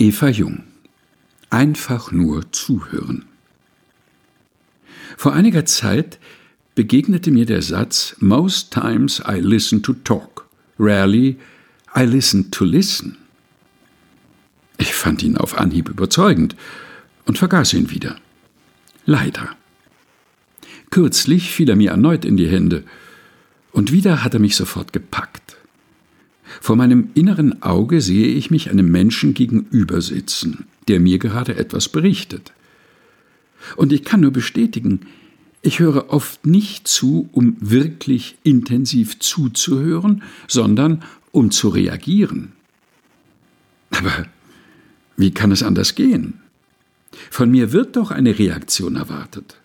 Eva Jung. Einfach nur zuhören. Vor einiger Zeit begegnete mir der Satz Most times I listen to talk, rarely I listen to listen. Ich fand ihn auf Anhieb überzeugend und vergaß ihn wieder. Leider. Kürzlich fiel er mir erneut in die Hände, und wieder hat er mich sofort gepackt. Vor meinem inneren Auge sehe ich mich einem Menschen gegenüber sitzen, der mir gerade etwas berichtet. Und ich kann nur bestätigen, ich höre oft nicht zu, um wirklich intensiv zuzuhören, sondern um zu reagieren. Aber wie kann es anders gehen? Von mir wird doch eine Reaktion erwartet.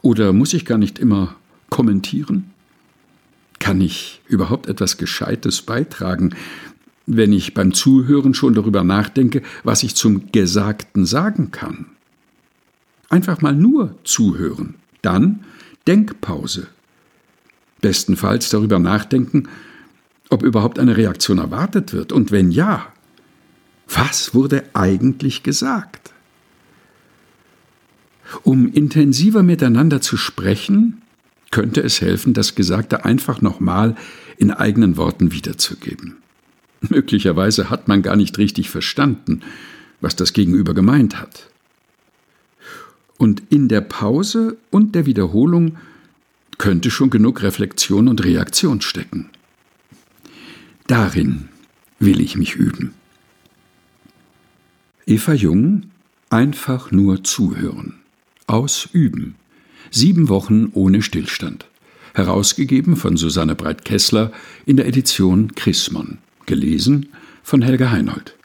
Oder muss ich gar nicht immer kommentieren? Kann ich überhaupt etwas Gescheites beitragen, wenn ich beim Zuhören schon darüber nachdenke, was ich zum Gesagten sagen kann? Einfach mal nur zuhören, dann Denkpause. Bestenfalls darüber nachdenken, ob überhaupt eine Reaktion erwartet wird und wenn ja, was wurde eigentlich gesagt? Um intensiver miteinander zu sprechen, könnte es helfen, das Gesagte einfach nochmal in eigenen Worten wiederzugeben. Möglicherweise hat man gar nicht richtig verstanden, was das Gegenüber gemeint hat. Und in der Pause und der Wiederholung könnte schon genug Reflexion und Reaktion stecken. Darin will ich mich üben. Eva Jung Einfach nur zuhören. Ausüben. Sieben Wochen ohne Stillstand. Herausgegeben von Susanne Breit-Kessler in der Edition Chrismon. Gelesen von Helga Heinold.